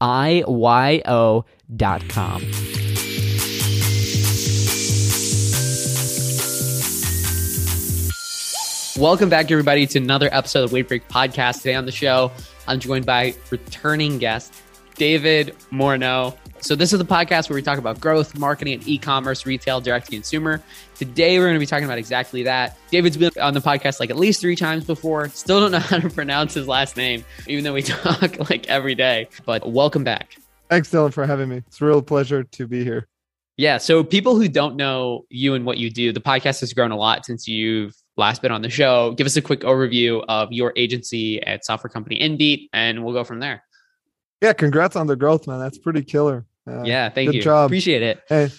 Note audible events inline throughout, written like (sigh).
IYO dot com. Welcome back, everybody, to another episode of Wave Break Podcast. Today on the show, I'm joined by returning guest David Morneau. So, this is the podcast where we talk about growth, marketing, and e commerce, retail, direct to consumer. Today, we're going to be talking about exactly that. David's been on the podcast like at least three times before. Still don't know (laughs) how to pronounce his last name, even though we (laughs) talk like every day. But welcome back. Thanks, Dylan, for having me. It's a real pleasure to be here. Yeah. So, people who don't know you and what you do, the podcast has grown a lot since you've last been on the show. Give us a quick overview of your agency at software company InBeat, and we'll go from there. Yeah, congrats on the growth, man. That's pretty killer. Uh, yeah, thank good you. Job. Appreciate it. Hey,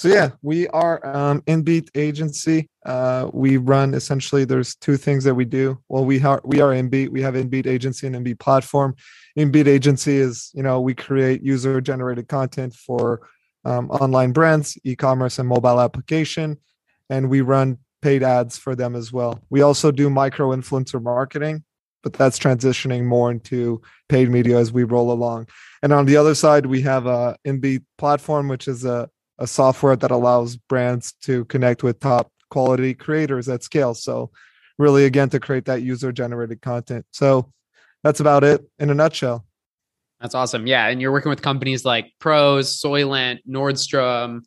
so yeah, we are um, InBeat agency. Uh, we run essentially. There's two things that we do. Well, we are we are InBeat. We have InBeat agency and InBeat platform. InBeat agency is you know we create user generated content for um, online brands, e-commerce, and mobile application, and we run paid ads for them as well. We also do micro influencer marketing, but that's transitioning more into paid media as we roll along. And on the other side, we have a InBeat platform, which is a, a software that allows brands to connect with top quality creators at scale. So really again to create that user generated content. So that's about it in a nutshell. That's awesome. Yeah. And you're working with companies like Prose, Soylent, Nordstrom,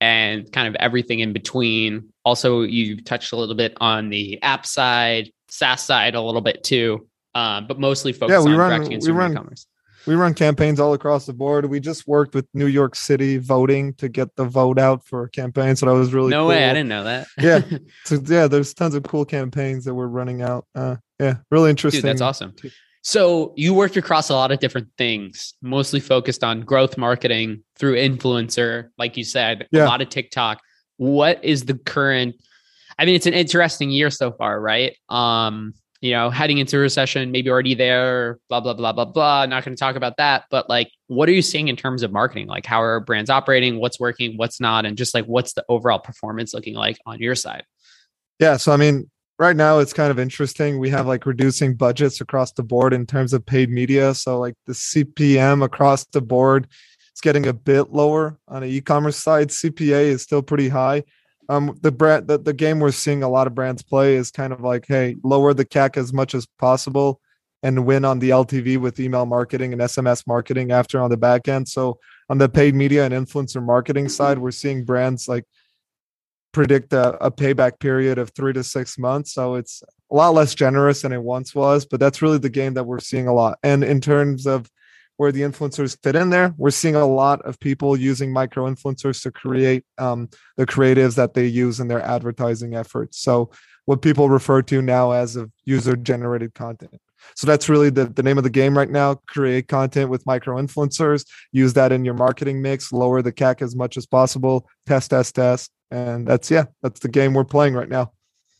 and kind of everything in between. Also, you touched a little bit on the app side, SaaS side a little bit too, um, but mostly focused yeah, we on run, we run, e-commerce. We run campaigns all across the board. We just worked with New York City voting to get the vote out for campaigns. So that was really no cool. way. I didn't know that. yeah. (laughs) So yeah, there's tons of cool campaigns that we're running out. Uh, yeah, really interesting. Dude, that's awesome. So you worked across a lot of different things, mostly focused on growth marketing through influencer, like you said, yeah. a lot of TikTok. What is the current? I mean, it's an interesting year so far, right? Um, you know, heading into recession, maybe already there, blah, blah, blah, blah, blah. Not going to talk about that. But like, what are you seeing in terms of marketing? Like, how are brands operating? What's working? What's not? And just like, what's the overall performance looking like on your side? Yeah. So, I mean, right now it's kind of interesting. We have like reducing budgets across the board in terms of paid media. So, like, the CPM across the board, it's getting a bit lower on the e commerce side. CPA is still pretty high um the brand the, the game we're seeing a lot of brands play is kind of like hey lower the cac as much as possible and win on the ltv with email marketing and sms marketing after on the back end. So on the paid media and influencer marketing side we're seeing brands like predict a, a payback period of three to six months. So it's a lot less generous than it once was but that's really the game that we're seeing a lot. And in terms of where the influencers fit in there. We're seeing a lot of people using micro influencers to create um, the creatives that they use in their advertising efforts. So, what people refer to now as of user generated content. So that's really the, the name of the game right now. Create content with micro influencers, use that in your marketing mix, lower the CAC as much as possible, test, test, test. And that's, yeah, that's the game we're playing right now.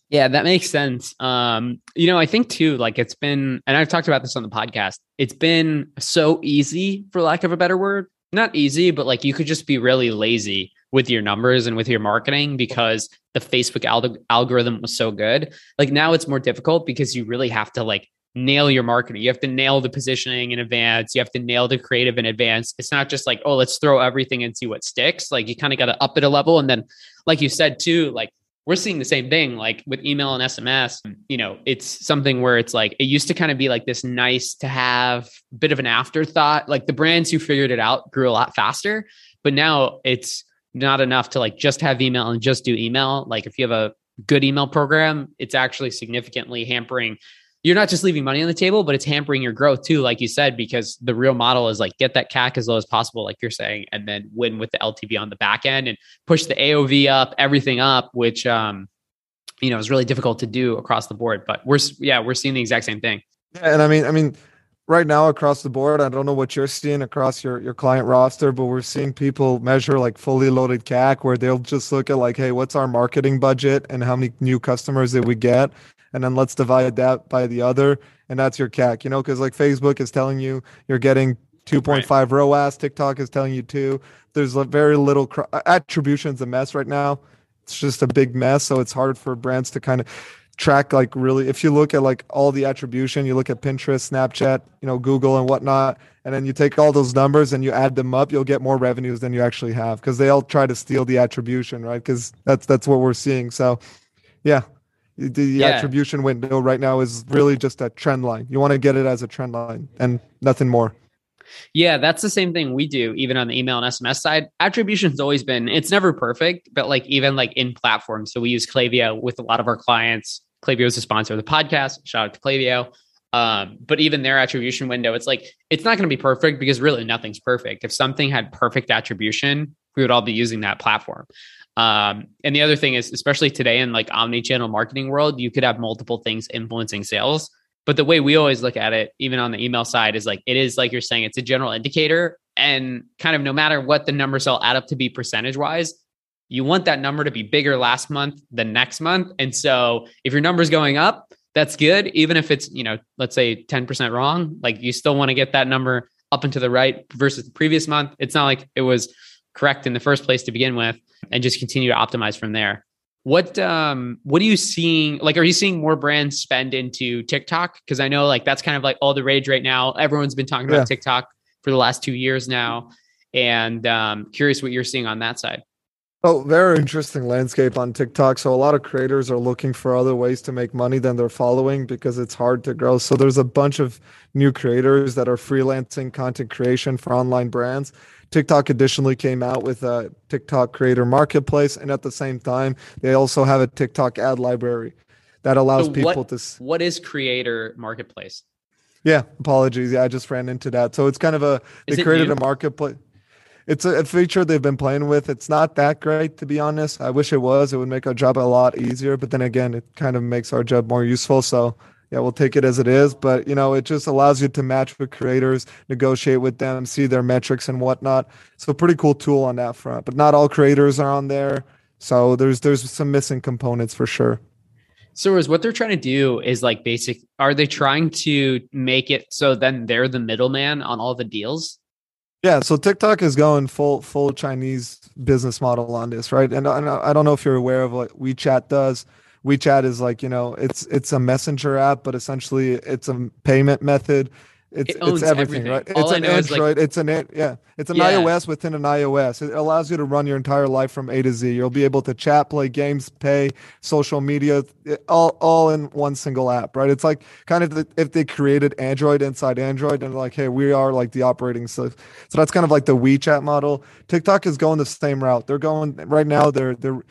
Yeah, that makes sense. Um, you know, I think too, like it's been, and I've talked about this on the podcast, it's been so easy, for lack of a better word. Not easy, but like you could just be really lazy with your numbers and with your marketing because the Facebook al- algorithm was so good. Like now it's more difficult because you really have to like nail your marketing. You have to nail the positioning in advance. You have to nail the creative in advance. It's not just like, oh, let's throw everything and see what sticks. Like you kind of got to up it a level. And then, like you said too, like we're seeing the same thing like with email and SMS. You know, it's something where it's like it used to kind of be like this nice to have bit of an afterthought. Like the brands who figured it out grew a lot faster, but now it's not enough to like just have email and just do email. Like if you have a good email program, it's actually significantly hampering you're not just leaving money on the table, but it's hampering your growth too, like you said, because the real model is like get that CAC as low as possible, like you're saying, and then win with the LTV on the back end and push the AOV up, everything up, which um, you know, is really difficult to do across the board. But we're yeah, we're seeing the exact same thing. Yeah, and I mean, I mean, right now across the board, I don't know what you're seeing across your your client roster, but we're seeing people measure like fully loaded CAC where they'll just look at like, hey, what's our marketing budget and how many new customers did we get? And then let's divide that by the other and that's your CAC, you know, because like Facebook is telling you you're getting 2.5 right. ROAS, TikTok is telling you two. There's very little cr- attribution's a mess right now. It's just a big mess, so it's hard for brands to kind of track like really if you look at like all the attribution you look at pinterest snapchat you know google and whatnot and then you take all those numbers and you add them up you'll get more revenues than you actually have because they all try to steal the attribution right because that's that's what we're seeing so yeah the yeah. attribution window right now is really just a trend line. You want to get it as a trend line and nothing more. Yeah, that's the same thing we do, even on the email and SMS side. Attribution's always been, it's never perfect, but like even like in platforms. So we use Klaviyo with a lot of our clients. Klaviyo is a sponsor of the podcast. Shout out to Klaviyo. Um, but even their attribution window, it's like, it's not going to be perfect because really nothing's perfect. If something had perfect attribution, we would all be using that platform. Um, and the other thing is, especially today in like omni-channel marketing world, you could have multiple things influencing sales. But the way we always look at it, even on the email side, is like it is like you're saying, it's a general indicator, and kind of no matter what the numbers all add up to be percentage wise, you want that number to be bigger last month than next month. And so if your number's going up, that's good. Even if it's, you know, let's say 10% wrong, like you still want to get that number up and to the right versus the previous month. It's not like it was correct in the first place to begin with and just continue to optimize from there. What um what are you seeing? Like, are you seeing more brands spend into TikTok? Because I know like that's kind of like all the rage right now. Everyone's been talking about yeah. TikTok for the last two years now, and um, curious what you're seeing on that side. Oh, very interesting landscape on TikTok. So a lot of creators are looking for other ways to make money than their following because it's hard to grow. So there's a bunch of new creators that are freelancing content creation for online brands. TikTok additionally came out with a TikTok creator marketplace, and at the same time, they also have a TikTok ad library that allows so people what, to. What is creator marketplace? Yeah, apologies. Yeah, I just ran into that. So it's kind of a they created new? a marketplace. It's a, a, feature they've been playing with. It's not that great, to be honest. I wish it was. It would make our job a lot easier. But then again, it kind of makes our job more useful. So yeah, we'll take it as it is. But you know, it just allows you to match with creators, negotiate with them, see their metrics and whatnot. So pretty cool tool on that front. But not all creators are on there. So there's there's some missing components for sure. So is what they're trying to do is like basic are they trying to make it so then they're the middleman on all the deals? Yeah, so TikTok is going full full Chinese business model on this, right? And I don't know if you're aware of what WeChat does WeChat is like you know it's it's a messenger app, but essentially it's a payment method. It's it it's everything, everything. right? All it's an Android. Like, it's an yeah. It's an yeah. iOS within an iOS. It allows you to run your entire life from A to Z. You'll be able to chat, play games, pay, social media, all all in one single app, right? It's like kind of the, if they created Android inside Android and like, hey, we are like the operating system. So that's kind of like the WeChat model. TikTok is going the same route. They're going right now. They're they're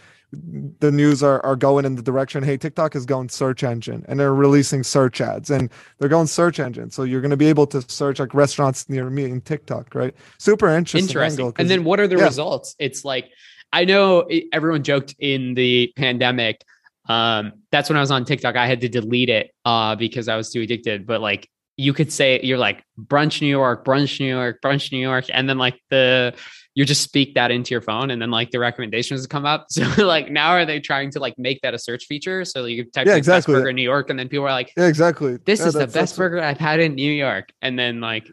the news are, are going in the direction hey tiktok is going search engine and they're releasing search ads and they're going search engine. So you're going to be able to search like restaurants near me in tiktok right? Super interesting interesting. And then what are the yeah. results? It's like i know everyone joked in the pandemic um that's when i was on tiktok i had to delete it uh because i was too addicted but like you could say you're like brunch new york brunch new york brunch new york and then like the you just speak that into your phone and then like the recommendations come up. (laughs) So like now are they trying to like make that a search feature? So you type yeah, exactly. best burger in New York and then people are like, yeah, exactly. This yeah, is the best burger I've had in New York. And then like,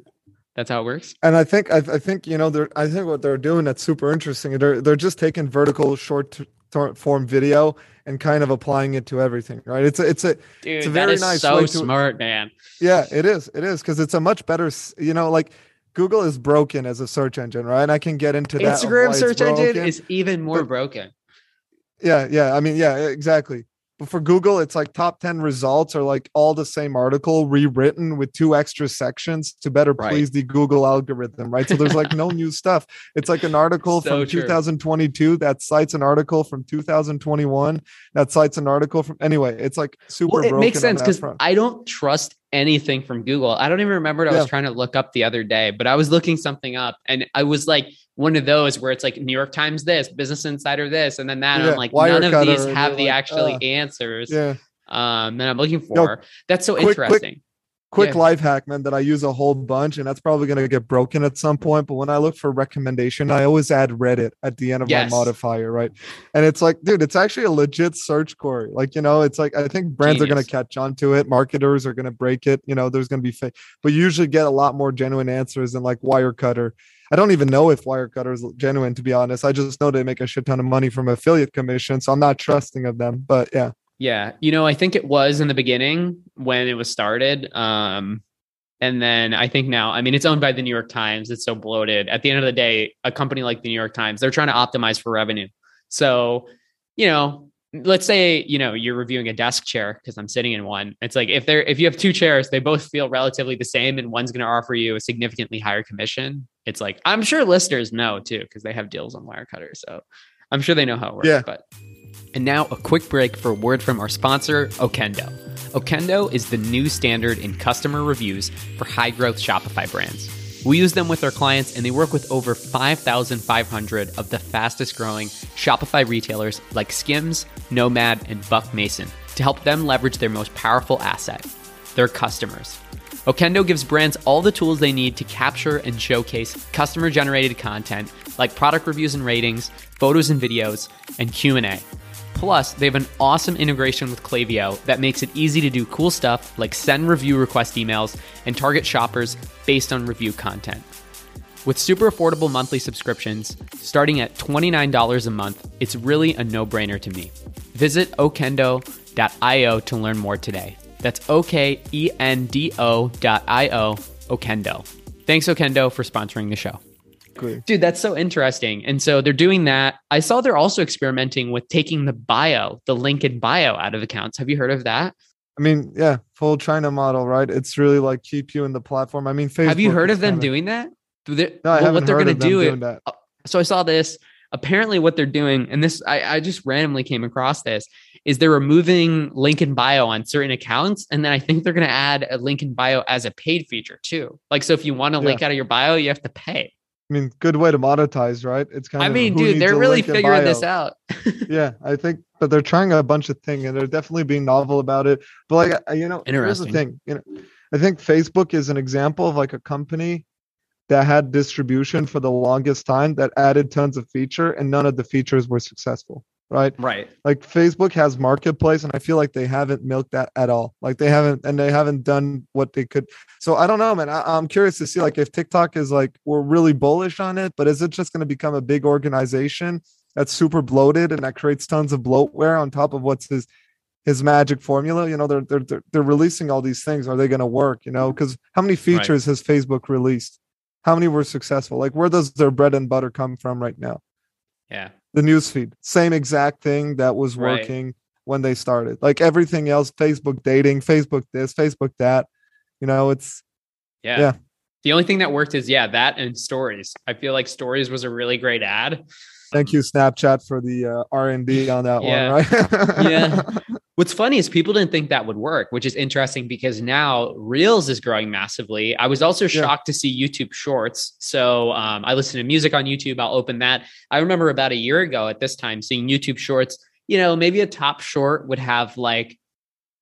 that's how it works. And I think, I, I think, you know, they're, I think what they're doing that's super interesting. They're, they're just taking vertical short form video and kind of applying it to everything, right? It's a, it's a, Dude, it's a very nice. So to, smart, man. Yeah, it is. It is because it's a much better, you know, like Google is broken as a search engine, right? And I can get into that. Instagram search engine is even more but, broken. Yeah, yeah. I mean, yeah, exactly. But for Google, it's like top 10 results are like all the same article rewritten with two extra sections to better right. please the Google algorithm, right? So there's like no new (laughs) stuff. It's like an article so from true. 2022 that cites an article from 2021 that cites an article from anyway, it's like super well, it makes sense because I don't trust anything from Google. I don't even remember what yeah. I was trying to look up the other day, but I was looking something up and I was like one of those where it's like New York Times this, Business Insider this, and then that. Yeah, and I'm like, none of these have the like, actually uh, answers. Yeah. Um, that I'm looking for. That's so quick, interesting. Quick, quick yeah. life hack, man, that I use a whole bunch, and that's probably gonna get broken at some point. But when I look for recommendation, I always add Reddit at the end of yes. my modifier, right? And it's like, dude, it's actually a legit search query. Like, you know, it's like I think brands Genius. are gonna catch on to it, marketers are gonna break it. You know, there's gonna be fake, but you usually get a lot more genuine answers than like Wirecutter I don't even know if Wirecutter is genuine, to be honest. I just know they make a shit ton of money from affiliate commission, so I'm not trusting of them. But yeah, yeah, you know, I think it was in the beginning when it was started. Um, and then I think now, I mean, it's owned by the New York Times. It's so bloated. At the end of the day, a company like the New York Times, they're trying to optimize for revenue. So, you know, let's say you know you're reviewing a desk chair because i'm sitting in one it's like if they're if you have two chairs they both feel relatively the same and one's going to offer you a significantly higher commission it's like i'm sure listeners know too because they have deals on wirecutter so i'm sure they know how it works yeah. but and now a quick break for a word from our sponsor okendo okendo is the new standard in customer reviews for high growth shopify brands we use them with our clients, and they work with over 5,500 of the fastest growing Shopify retailers like Skims, Nomad, and Buck Mason to help them leverage their most powerful asset their customers. Okendo gives brands all the tools they need to capture and showcase customer generated content like product reviews and ratings, photos and videos, and Q&A. Plus, they have an awesome integration with Klaviyo that makes it easy to do cool stuff like send review request emails and target shoppers based on review content. With super affordable monthly subscriptions starting at $29 a month, it's really a no brainer to me. Visit okendo.io to learn more today. That's O K E N D O dot I O, Okendo. Thanks, Okendo, for sponsoring the show. Dude, that's so interesting. And so they're doing that. I saw they're also experimenting with taking the bio, the link in bio out of accounts. Have you heard of that? I mean, yeah, full China model, right? It's really like keep you in the platform. I mean, Facebook have you heard of them kinda... doing that? no, I well, what they're going to do it. Uh, so I saw this. Apparently, what they're doing, and this I, I just randomly came across this, is they're removing link in bio on certain accounts, and then I think they're going to add a link in bio as a paid feature too. Like, so if you want to yeah. link out of your bio, you have to pay. I mean, good way to monetize, right? It's kind I of. I mean, dude, they're really figuring this out. (laughs) yeah, I think, but they're trying a bunch of things, and they're definitely being novel about it. But like, you know, here's the thing. You know, I think Facebook is an example of like a company that had distribution for the longest time that added tons of feature, and none of the features were successful right? Right. Like Facebook has marketplace, and I feel like they haven't milked that at all. Like they haven't, and they haven't done what they could. So I don't know, man. I, am curious to see like if TikTok is like we're really bullish on it, but is it just going to become a big organization that's super bloated and that creates tons of bloatware on top of what's his his magic formula? You know, they're they're they're, they're releasing all these things. Are they going to work? You know, because how many features right. has Facebook released? How many were successful? Like where does their bread and butter come from right now? Yeah the newsfeed. Same exact thing that was working right. when they started. Like everything else, Facebook dating, Facebook this, Facebook that. You know, it's yeah. Yeah. The only thing that worked is yeah, that and stories. I feel like stories was a really great ad. Thank you, Snapchat, for the uh, R and D on that Yeah. one. Right? (laughs) Yeah. What's funny is people didn't think that would work, which is interesting because now Reels is growing massively. I was also Yeah. shocked to see YouTube Shorts. So um, I listen to music on YouTube. I'll open that. I remember about a year ago at this time seeing YouTube Shorts. You know, maybe a top short would have like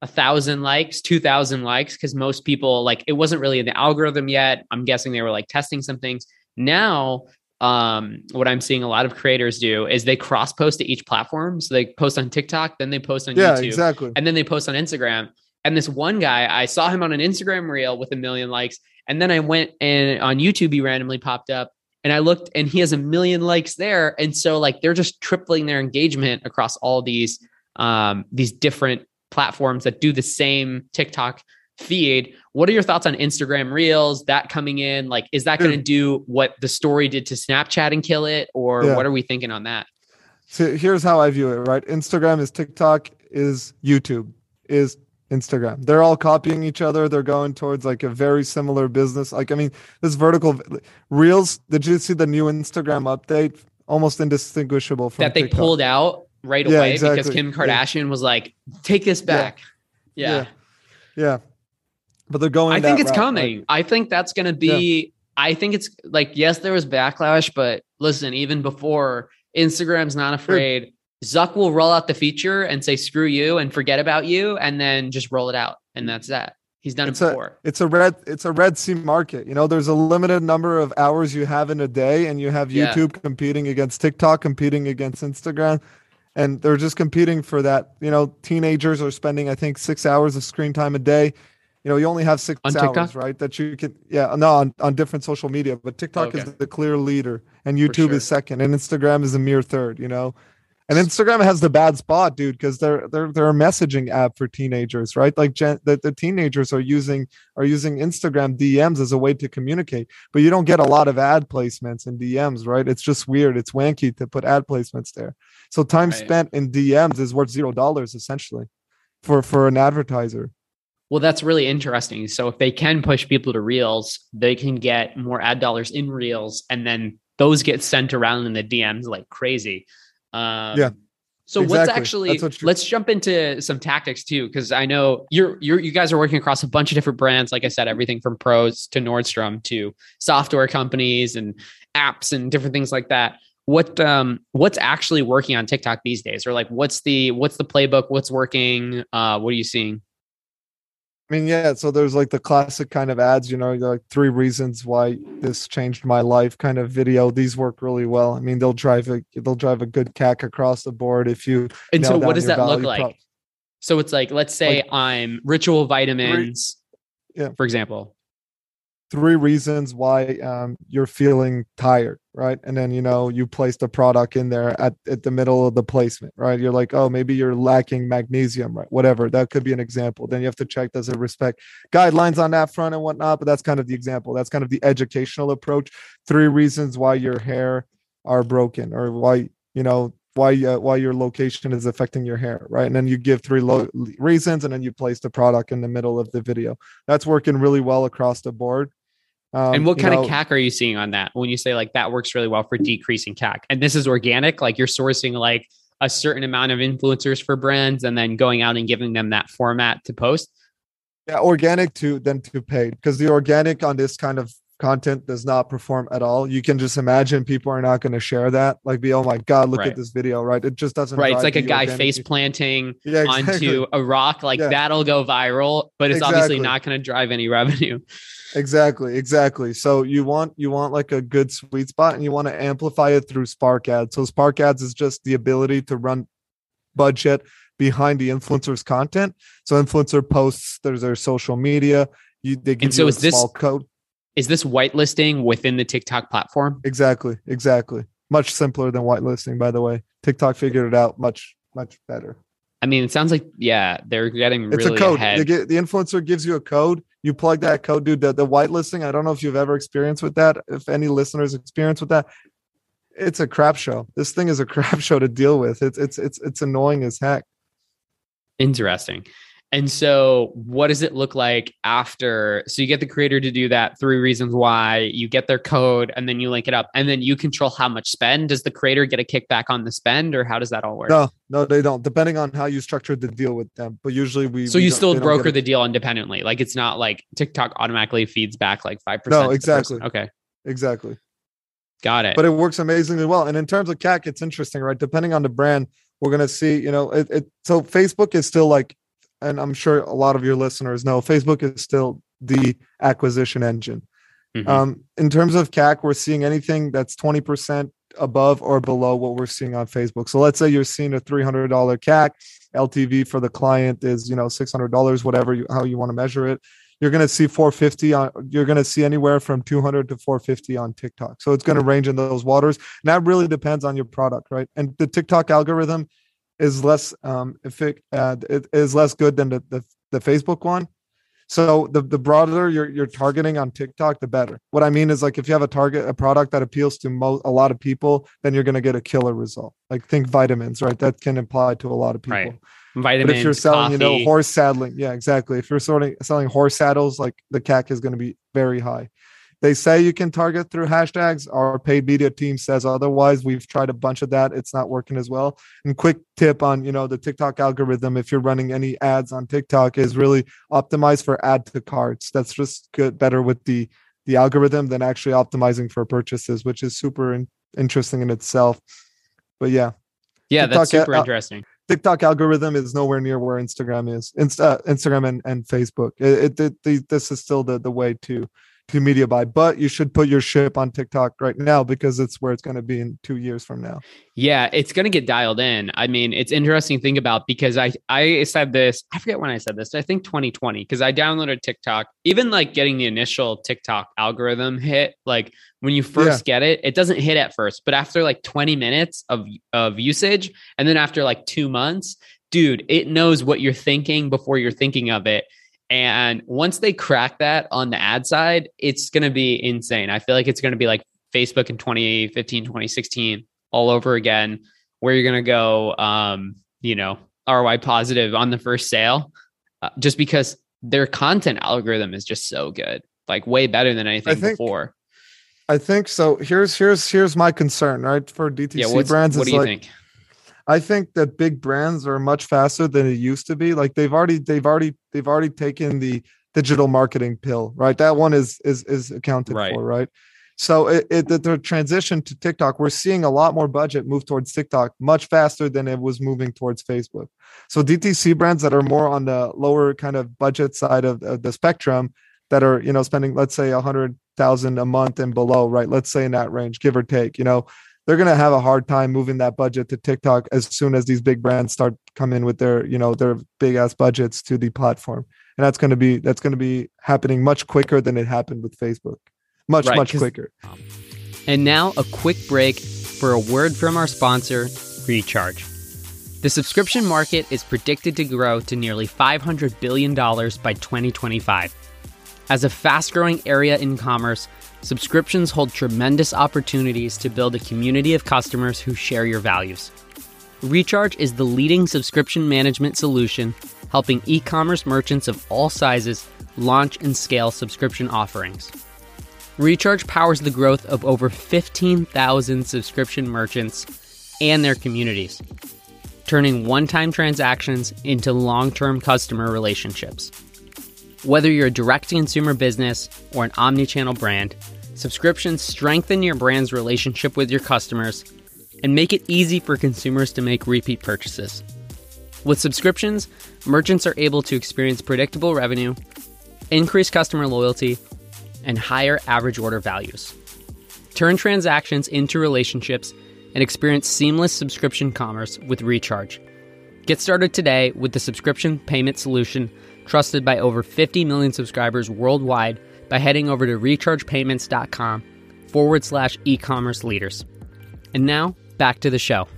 a thousand likes, two thousand likes, because most people like it wasn't really in the algorithm yet. I'm guessing they were like testing some things. Now um, what I'm seeing a lot of creators do is they cross post to each platform. So they post on TikTok, then they post on yeah, YouTube, exactly. and then they post on Instagram. And this one guy, I saw him on an Instagram reel with a million likes. And then I went and on YouTube, he randomly popped up and I looked and he has a million likes there. And so like they're just tripling their engagement across all these um these different platforms that do the same TikTok feed. What are your thoughts on Instagram Reels? That coming in, like, is that going to do what the story did to Snapchat and kill it, or Yeah. what are we thinking on that? So here's how I view it, right? Instagram is TikTok, is YouTube, is Instagram. They're all copying each other. They're going towards like a very similar business. Like, I mean, this vertical reels, did you see the new Instagram update? Almost indistinguishable from that they TikTok. pulled out right Yeah, away because exactly. Kim Yeah. Kardashian was like, "Take this back." Yeah, Yeah. Yeah. But they're going I think it's route, coming. like- I think that's going to be. I think it's like yes, there was backlash, but listen, even before Instagram's not afraid. Zuck will roll out the feature and say "screw you" and forget about you, and then just roll it out, and that's that. He's done It's it a- before. it's a red it's a red sea market you know there's a limited number of hours you have in a day and you have Yeah. youtube competing against tiktok competing against instagram and they're just competing for that you know teenagers are spending i think six hours of screen time a day you know you only have six On hours TikTok? right that you can yeah no on, on different social media but tiktok is the clear leader and youtube sure. is second and instagram is a mere third you know and Instagram has the bad spot, dude, because they're they're they're a messaging app for teenagers, right? Like gen, the, the teenagers are using are using Instagram DMs as a way to communicate, but you don't get a lot of ad placements in DMs, right? It's just weird. It's wanky to put ad placements there. So time Right. spent in DMs is worth zero dollars essentially for for an advertiser. Well, that's really interesting. So if they can push people to Reels, they can get more ad dollars in Reels, and then those get sent around in the DMs like crazy. Um, Yeah, So what's actually? What let's jump into some tactics too, because I know you're you're you guys are working across a bunch of different brands. Like I said, everything from Prose to Nordstrom to software companies and apps and different things like that. What um what's actually working on TikTok these days, or like what's the what's the playbook? What's working? Uh, what are you seeing? I mean, yeah. So there's like the classic kind of ads, you know, like three reasons why this changed my life kind of video. These work really well. I mean, they'll drive a they'll drive a good CAC across the board if you. And so what does that look like? prop. So it's like, let's say I'm ritual vitamins, Yeah. for example. Three reasons why um, you're feeling tired, right? And then you know you place the product in there at at the middle of the placement, right? You're like, oh, maybe you're lacking magnesium, right? Whatever. That could be an example. Then you have to check does it respect guidelines on that front and whatnot. But that's kind of the example. That's kind of the educational approach. Three reasons why your hair are broken or why you know why uh, why your location is affecting your hair right and then you give three lo- reasons and then you place the product in the middle of the video that's working really well across the board um, and what kind know, of CAC are you seeing on that when you say like that works really well for decreasing CAC? And this is organic, like you're sourcing like a certain amount of influencers for brands and then going out and giving them that format to post. yeah, organic to then to paid because the organic on this kind of content does not perform at all you can just imagine people are not going to share that like be oh my god look Right. at this video right it just doesn't Right. It's like a guy organic- face planting (laughs) yeah, exactly. onto a rock, like Yeah. that'll go viral, but it's obviously not going to drive any revenue. exactly exactly so you want you want like a good sweet spot and you want to amplify it through spark ads so spark ads is just the ability to run budget behind the influencer's content so influencer posts there's their social media you they give so you a is this- small code Is this whitelisting within the TikTok platform? exactly exactly. Much simpler than whitelisting by the way. Tiktok figured it out much much better. I mean, it sounds like, yeah, they're getting it's really a code. Get, the influencer gives you a code. You plug that code dude. The, the whitelisting i don't know if you've ever experienced with that if any listeners experience with that. It's a crap show. This thing is a (laughs) crap show to deal with. It's it's it's it's annoying as heck. Interesting. And so, what does it look like after? So, you get the creator to do that three reasons why, you get their code, and then you link it up, and then you control how much spend. Does the creator get a kickback on the spend, or how does that all work? No, no, they don't, depending on how you structured the deal with them. But usually, we. So, we you still broker the deal independently. Like, it's not like TikTok automatically feeds back like 5%. No, exactly. Okay. exactly. Got it. but it works amazingly well. And in terms of CAC, it's interesting, right? Depending on the brand, we're gonna see, you know, it, it so Facebook is still like, and I'm sure a lot of your listeners know, Facebook is still the acquisition engine. Mhm. Um, in terms of CAC, we're seeing anything that's 20% above or below what we're seeing on Facebook. So let's say you're seeing a $300 CAC, LTV for the client is, you know, $600, whatever you, how you want to measure it. You're going to see 450 on, you're going to see anywhere from 200 to 450 on TikTok. So it's going to range in those waters. And that really depends on your product, right? And the TikTok algorithm is less, um, if it, uh, it is less good than the, the, the Facebook one. So the the broader you're you're targeting on TikTok, the better. What I mean is like if you have a target a product that appeals to mo- a lot of people, then you're going to get a killer result. Like think vitamins, right? That can apply to a lot of people. Right. But if you're selling, you know, horse saddling, yeah, exactly. If you're sorting selling horse saddles, like the CAC is going to be very high. They say you can target through hashtags. Our paid media team says otherwise. We've tried a bunch of that. It's not working as well. And quick tip on, you know, the TikTok algorithm, if you're running any ads on TikTok, is really optimized for add to carts. That's just good, better with the the algorithm than actually optimizing for purchases, which is super in, interesting in itself. But yeah, yeah, that's super uh, interesting. TikTok algorithm is nowhere near where Instagram is. Insta, Instagram and, and Facebook. It, it, it- this is still the, the way to to media buy, but you should put your ship on TikTok right now because it's where it's going to be in two years from now. Yeah, it's gonna get dialed in. I mean, it's interesting to think about because I I said this. I forget when I said this. I think 2020 because I downloaded TikTok. Even like getting the initial TikTok algorithm hit, like when you first get it, it doesn't hit at first, but after like 20 minutes of of usage, and then after like two months, dude, it knows what you're thinking before you're thinking of it. And once they crack that on the ad side, it's going to be insane. I feel like it's going to be like Facebook in 2015, 2016 all over again, where you're going to go, um, you know, ROI positive on the first sale, uh, just because their content algorithm is just so good, like way better than anything think- before. I think so. Here's here's here's my concern, right? For DTC Yeah, brands, what do you like, think? I think that big brands are much faster than it used to be. Like they've already they've already they've already taken the digital marketing pill, right? That one is is is accounted Right. for, right? So it, it the, transition to TikTok, we're seeing a lot more budget move towards TikTok much faster than it was moving towards Facebook. So DTC brands that are more on the lower kind of budget side of, of the spectrum that are you know spending let's say a hundred thousand a month and below, right? Let's say in that range, give or take, you know, they're going to have a hard time moving that budget to TikTok as soon as these big brands start coming with their, you know, their big ass budgets to the platform. And that's going to be that's going to be happening much quicker than it happened with Facebook. Much Right, much quicker. And now a quick break for a word from our sponsor, Recharge. The subscription market is predicted to grow to nearly $500 billion by 2025. As a fast growing area in commerce, subscriptions hold tremendous opportunities to build a community of customers who share your values. Recharge is the leading subscription management solution, helping e commerce merchants of all sizes launch and scale subscription offerings. Recharge powers the growth of over 15,000 subscription merchants and their communities, turning one time transactions into long term customer relationships. Whether you're a direct to consumer business or an omni-channel brand, subscriptions strengthen your brand's relationship with your customers and make it easy for consumers to make repeat purchases. With subscriptions, merchants are able to experience predictable revenue, increase customer loyalty, and higher average order values. Turn transactions into relationships and experience seamless subscription commerce with Recharge. Get started today with the subscription payment solution trusted by over 50 million subscribers worldwide by heading over to rechargepayments.com forward slash e commerce leaders. And now, back to the show.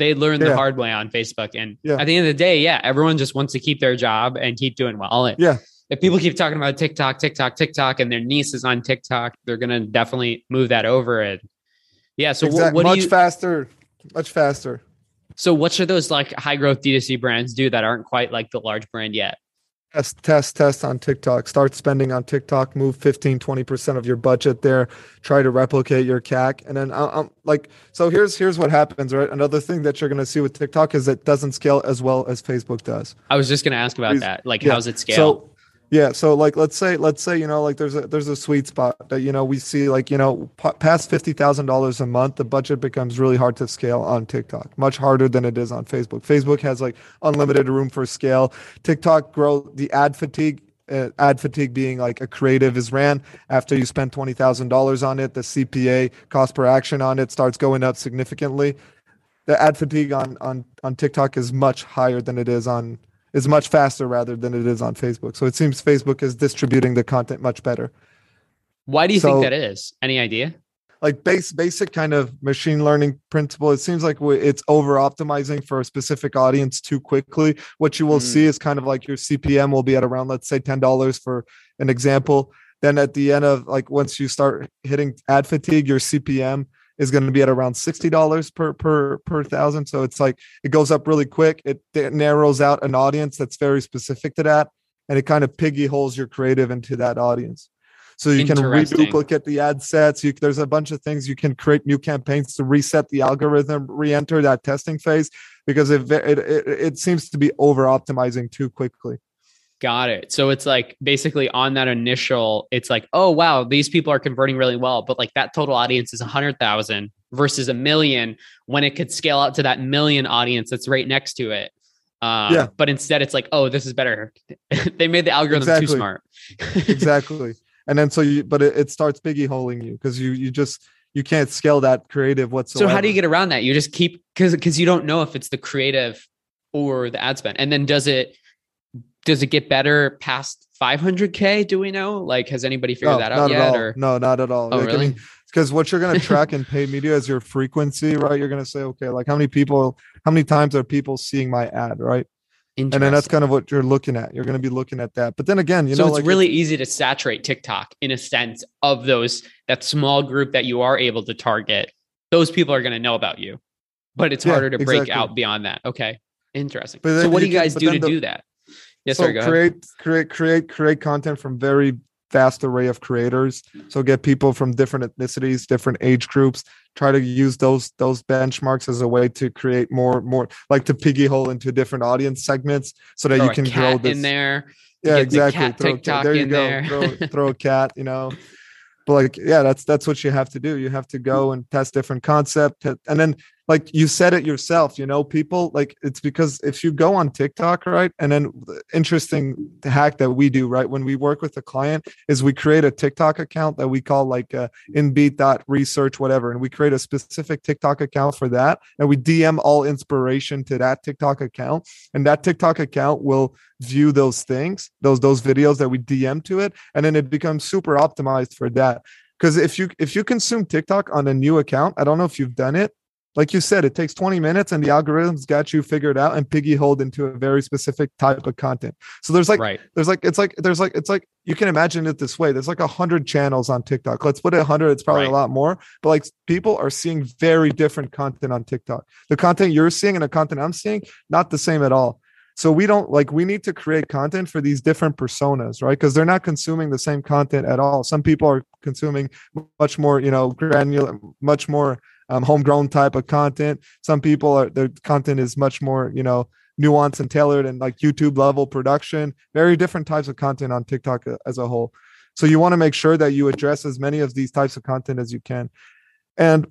They learned the hard way on Facebook. And Yeah. at the end of the day, yeah, everyone just wants to keep their job and keep doing well. And Yeah. if people keep talking about TikTok, TikTok, TikTok, and their niece is on TikTok, they're gonna definitely move that over. And yeah, so Exact- what, what much you? faster, much faster. So what should those like high growth D2C brands do that aren't quite like the large brand yet? test test test on tiktok. Start spending on tiktok. Move 15 20% of your budget there. Try to replicate your cac. And then i'm, I'm like so here's here's what happens right? Another thing that you're going to see with tiktok is it doesn't scale as well as facebook does. I was just going to ask about that. Like yeah. how's it scale? so yeah, so like let's say let's say you know like there's a there's a sweet spot that you know we see like you know p- past fifty thousand dollars a month the budget becomes really hard to scale on TikTok, much harder than it is on Facebook. Facebook has like unlimited room for scale. TikTok grow the ad fatigue. Uh, ad fatigue being like a creative is ran after you spend twenty thousand dollars on it. The CPA cost per action on it starts going up significantly. The ad fatigue on on on TikTok is much higher than it is on is much faster rather than it is on Facebook. So it seems Facebook is distributing the content much better. Why do you so, think that is? Any idea? Like base basic kind of machine learning principle. It seems like it's over optimizing for a specific audience too quickly. What you will mm. see is kind of like your CPM will be at around let's say ten dollars for an example. Then at the end of like once you start hitting ad fatigue, your CPM is going to be at around $60 per per per thousand. So it's like it goes up really quick. It, it narrows out an audience that's very specific to that and it kind of piggyholes your creative into that audience. So you can reduplicate the ad sets. You, there's a bunch of things you can create new campaigns to reset the algorithm re-enter that testing phase because it, it, it, it seems to be over optimizing too quickly Got it. So it's like basically on that initial, it's like, oh wow, these people are converting really well, but like that total audience is a hundred thousand versus a million when it could scale out to that million audience that's right next to it. Um, yeah. But instead, it's like, oh, this is better. (laughs) they made the algorithm exactly. too smart. exactly. (laughs) And then so you, but it, it starts biggie holing you because you you just you can't scale that creative whatsoever. So how do you get around that? You just keep because because you don't know if it's the creative or the ad spend, and then does it does it get better past 500k do we know? Like has anybody figured no, that out yet or? No not at all. Oh, like, really? I mean, because what you're going to track in paid media is your frequency right? You're going to say okay like how many people how many times are people seeing my ad right? And then that's kind of what you're looking at. You're going to be looking at that. But then again you so know it's like really easy to saturate tiktok in a sense of those that small group that you are able to target. Those people are going to know about you but it's harder yeah, to break out beyond that. Okay. Interesting. So what do you guys can, do to the, do that Yes, so sorry, create, create, create, create content from very vast array of creators. So get people from different ethnicities, different age groups. Try to use those those benchmarks as a way to create more more like to piggyhole into different audience segments so that throw you can grow this in there. Yeah, exactly. The throw, TikTok there you go. There. throw, (laughs) throw a cat. You know. But like, yeah, that's that's what you have to do. You have to go and test different concept, and then like you said it yourself you know people like it's because if you go on tiktok right and then the interesting hack that we do right when we work with a client is we create a tiktok account that we call like uh, inbeat dot research whatever and we create a specific tiktok account for that and we dm all inspiration to that tiktok account and that tiktok account will view those things those those videos that we dm to it and then it becomes super optimized for that. Because if you if you consume tiktok on a new account i don't know if you've done it like you said, it takes 20 minutes and the algorithms got you figured out and piggy hold into a very specific type of content. So there's like, right. there's like, it's like, there's like, it's like, you can imagine it this way. There's like a hundred channels on TikTok. Let's put it a hundred. It's probably right. a lot more, but like people are seeing very different content on TikTok. The content you're seeing and the content I'm seeing, not the same at all. So we don't like we need to create content for these different personas, right? Because they're not consuming the same content at all. Some people are consuming much more, you know, granular, much more um, homegrown type of content. Some people are their content is much more, you know, nuanced and tailored and like YouTube level production. Very different types of content on TikTok uh, as a whole. So you want to make sure that you address as many of these types of content as you can. And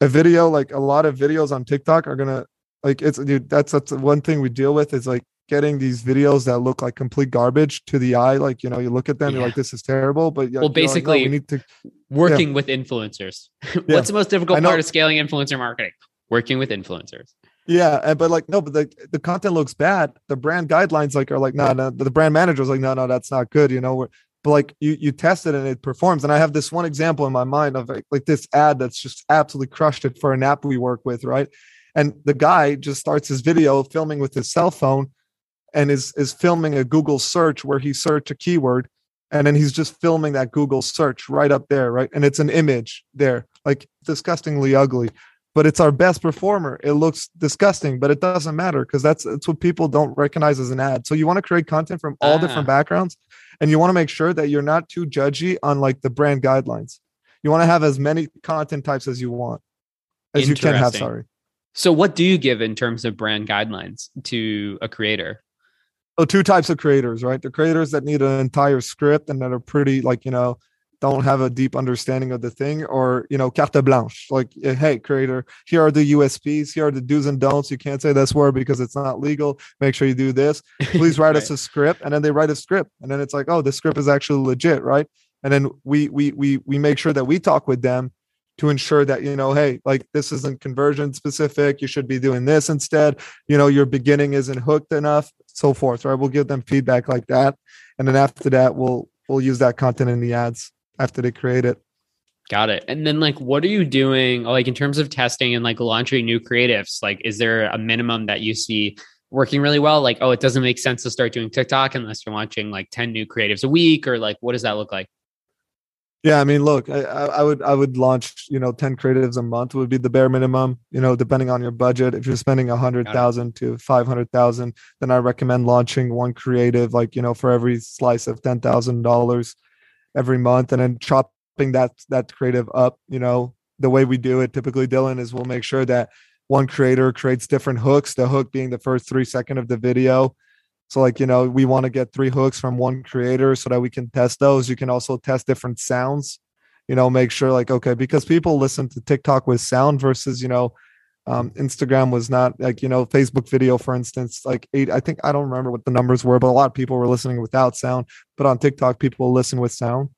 a video, like a lot of videos on TikTok, are gonna like it's dude. That's that's one thing we deal with is like getting these videos that look like complete garbage to the eye. Like, you know, you look at them, yeah. you're like, this is terrible. But well, basically, like, no, we need to working yeah. with influencers. (laughs) What's the most difficult part of scaling influencer marketing? Working with influencers. Yeah, eh, but like no, but the, the content looks bad. The brand guidelines like are like no, no. The brand manager's like no, no, that's not good. You know, but like you you test it and it performs. And I have this one example in my mind of like, like this ad that's just absolutely crushed it for an app we work with, right? And the guy just starts his video filming with his cell phone and is is filming a Google search where he searched a keyword and then he's just filming that Google search right up there, right? And it's an image there, like disgustingly ugly. but it's our best performer. It looks disgusting, but it doesn't matter because that's that's what people don't recognize as an ad. So you want to create content from all ah. different backgrounds, and you want to make sure that you're not too judgy on like the brand guidelines. You want to have as many content types as you want, as you can have. Sorry. So, what do you give in terms of brand guidelines to a creator? So, two types of creators, right? The creators that need an entire script and that are pretty, like, you know, don't have a deep understanding of the thing, or, you know, carte blanche, like, eh, hey, creator, here are the USPs, here are the do's and don'ts. You can't say this word because it's not legal. Make sure you do this. (laughs) Please write right. us a script. And then they write a script. And then it's like, oh, the script is actually legit, right? And then we we we we make sure that we talk with them to ensure that you know hey like this isn't conversion specific you should be doing this instead you know your beginning isn't hooked enough so forth right? We'll give them feedback like that. And then after that we'll we'll use that content in the ads after they create it. Got it. And then like what are you doing like in terms of testing and like launching new creatives? Like is there a minimum that you see working really well? Like oh it doesn't make sense to start doing tiktok unless you're launching like 10 new creatives a week or like what does that look like yeah, I mean, look, I, I, would I would launch you know ten creatives a month would be the bare minimum. You know, depending on your budget. If you're spending a hundred thousand to five hundred thousand, then I recommend launching one creative, like you know, for every slice of ten thousand dollars every month, and then chopping that that creative up. You know, the way we do it typically, Dylan, is we'll make sure that one creator creates different hooks. The hook being the first three second of the video so like, you know, we want to get three hooks from one creator so that we can test those. You can also test different sounds, you know, make sure like, okay, because people listen to TikTok with sound versus, you know, um, Instagram was not like, you know, Facebook video, for instance, like eight, I think, I don't remember what the numbers were, but a lot of people were listening without sound, but on TikTok, people listen with sound.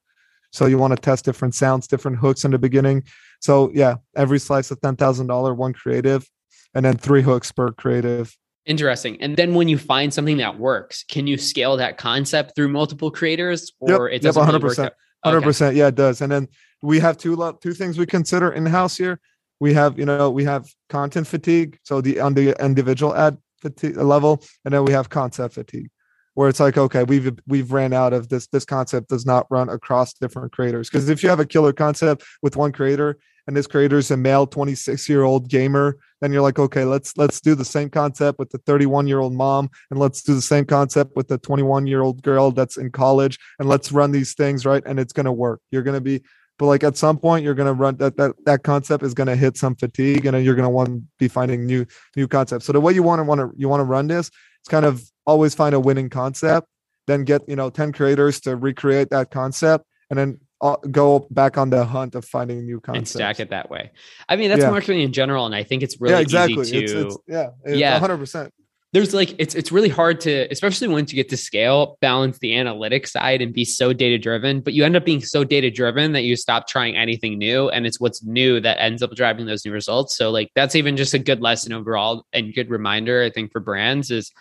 So you want to test different sounds, different hooks in the beginning. So yeah, every slice of $10,000, one creative, and then three hooks per creative Interesting. And then when you find something that works, can you scale that concept through multiple creators or yep, it doesn't yep, 100%. Really Hundred percent, yeah, it does. And then we have two two things we consider in house here. We have, you know, we have content fatigue, so the on the individual ad fatigue level, and then we have concept fatigue, where it's like, okay, we've we've ran out of this. This concept does not run across different creators because if you have a killer concept with one creator and this creator is a male 26 year old gamer then you're like okay let's let's do the same concept with the 31 year old mom and let's do the same concept with the 21 year old girl that's in college and let's run these things right? And it's going to work. You're going to be but like at some point you're going to run that that that concept is going to hit some fatigue and you're going to want to be finding new new concepts. So the way you want to want to you want to run this it's kind of always find a winning concept then get you know 10 creators to recreate that concept and then Uh, go back on the hunt of finding new concepts and stack it that way. I mean, that's yeah. marketing in general, and I think it's really yeah, exactly. easy to it's, it's, yeah, yeah, hundred percent. There's like it's it's really hard to, especially once you get to scale, balance the analytic side and be so data driven. But you end up being so data driven that you stop trying anything new, and it's what's new that ends up driving those new results. So like that's even just a good lesson overall and good reminder I think for brands is,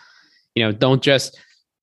you know, don't just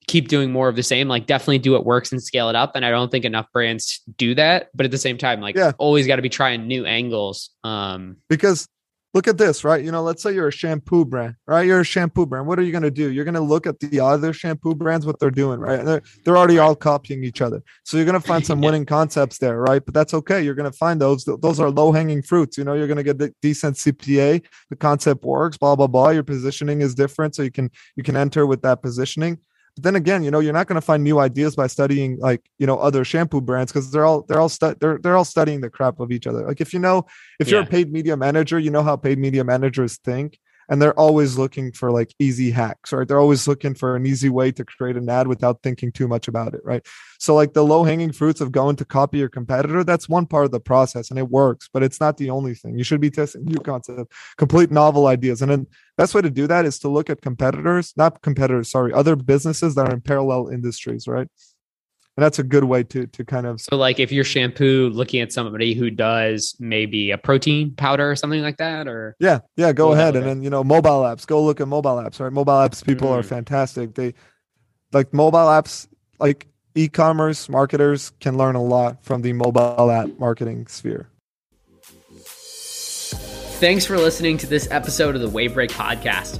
keep doing more of the same. Like definitely do what works and scale it up. And I don't think enough brands do that. But at the same time, like yeah. always got to be trying new angles. Um, because look at this, right? You know, let's say you're a shampoo brand, right? You're a shampoo brand. What are you going to do? You're going to look at the other shampoo brands, what they're doing, right? They're, they're already all copying each other. So you're going to find some (laughs) yeah. winning concepts there, right? But that's okay. You're going to find those. Those are low hanging fruits. You know, you're going to get the decent CPA. The concept works, blah, blah, blah. Your positioning is different. So you can, you can enter with that positioning but then again, you know, you're not going to find new ideas by studying like you know other shampoo brands because they're all they're all stu- they're they're all studying the crap of each other. Like if you know if you're a paid media manager, you know how paid media managers think and they're always looking for like easy hacks right? They're always looking for an easy way to create an ad without thinking too much about it right? So like the low hanging fruits of going to copy your competitor that's one part of the process and it works but it's not the only thing. You should be testing new concepts complete novel ideas and then best way to do that is to look at competitors not competitors sorry other businesses that are in parallel industries right and that's a good way to to kind of so like if you're shampoo looking at somebody who does maybe a protein powder or something like that or yeah yeah go ahead. and then you know mobile apps go look at mobile apps right? Mobile apps people mm. are fantastic. They like mobile apps like e-commerce marketers can learn a lot from the mobile app marketing sphere. Thanks for listening to this episode of the wavebreak podcast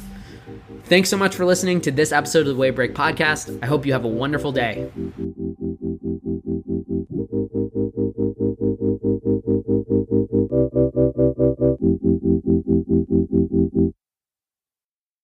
Thanks so much for listening to this episode of the Wavebreak Podcast. I hope you have a wonderful day.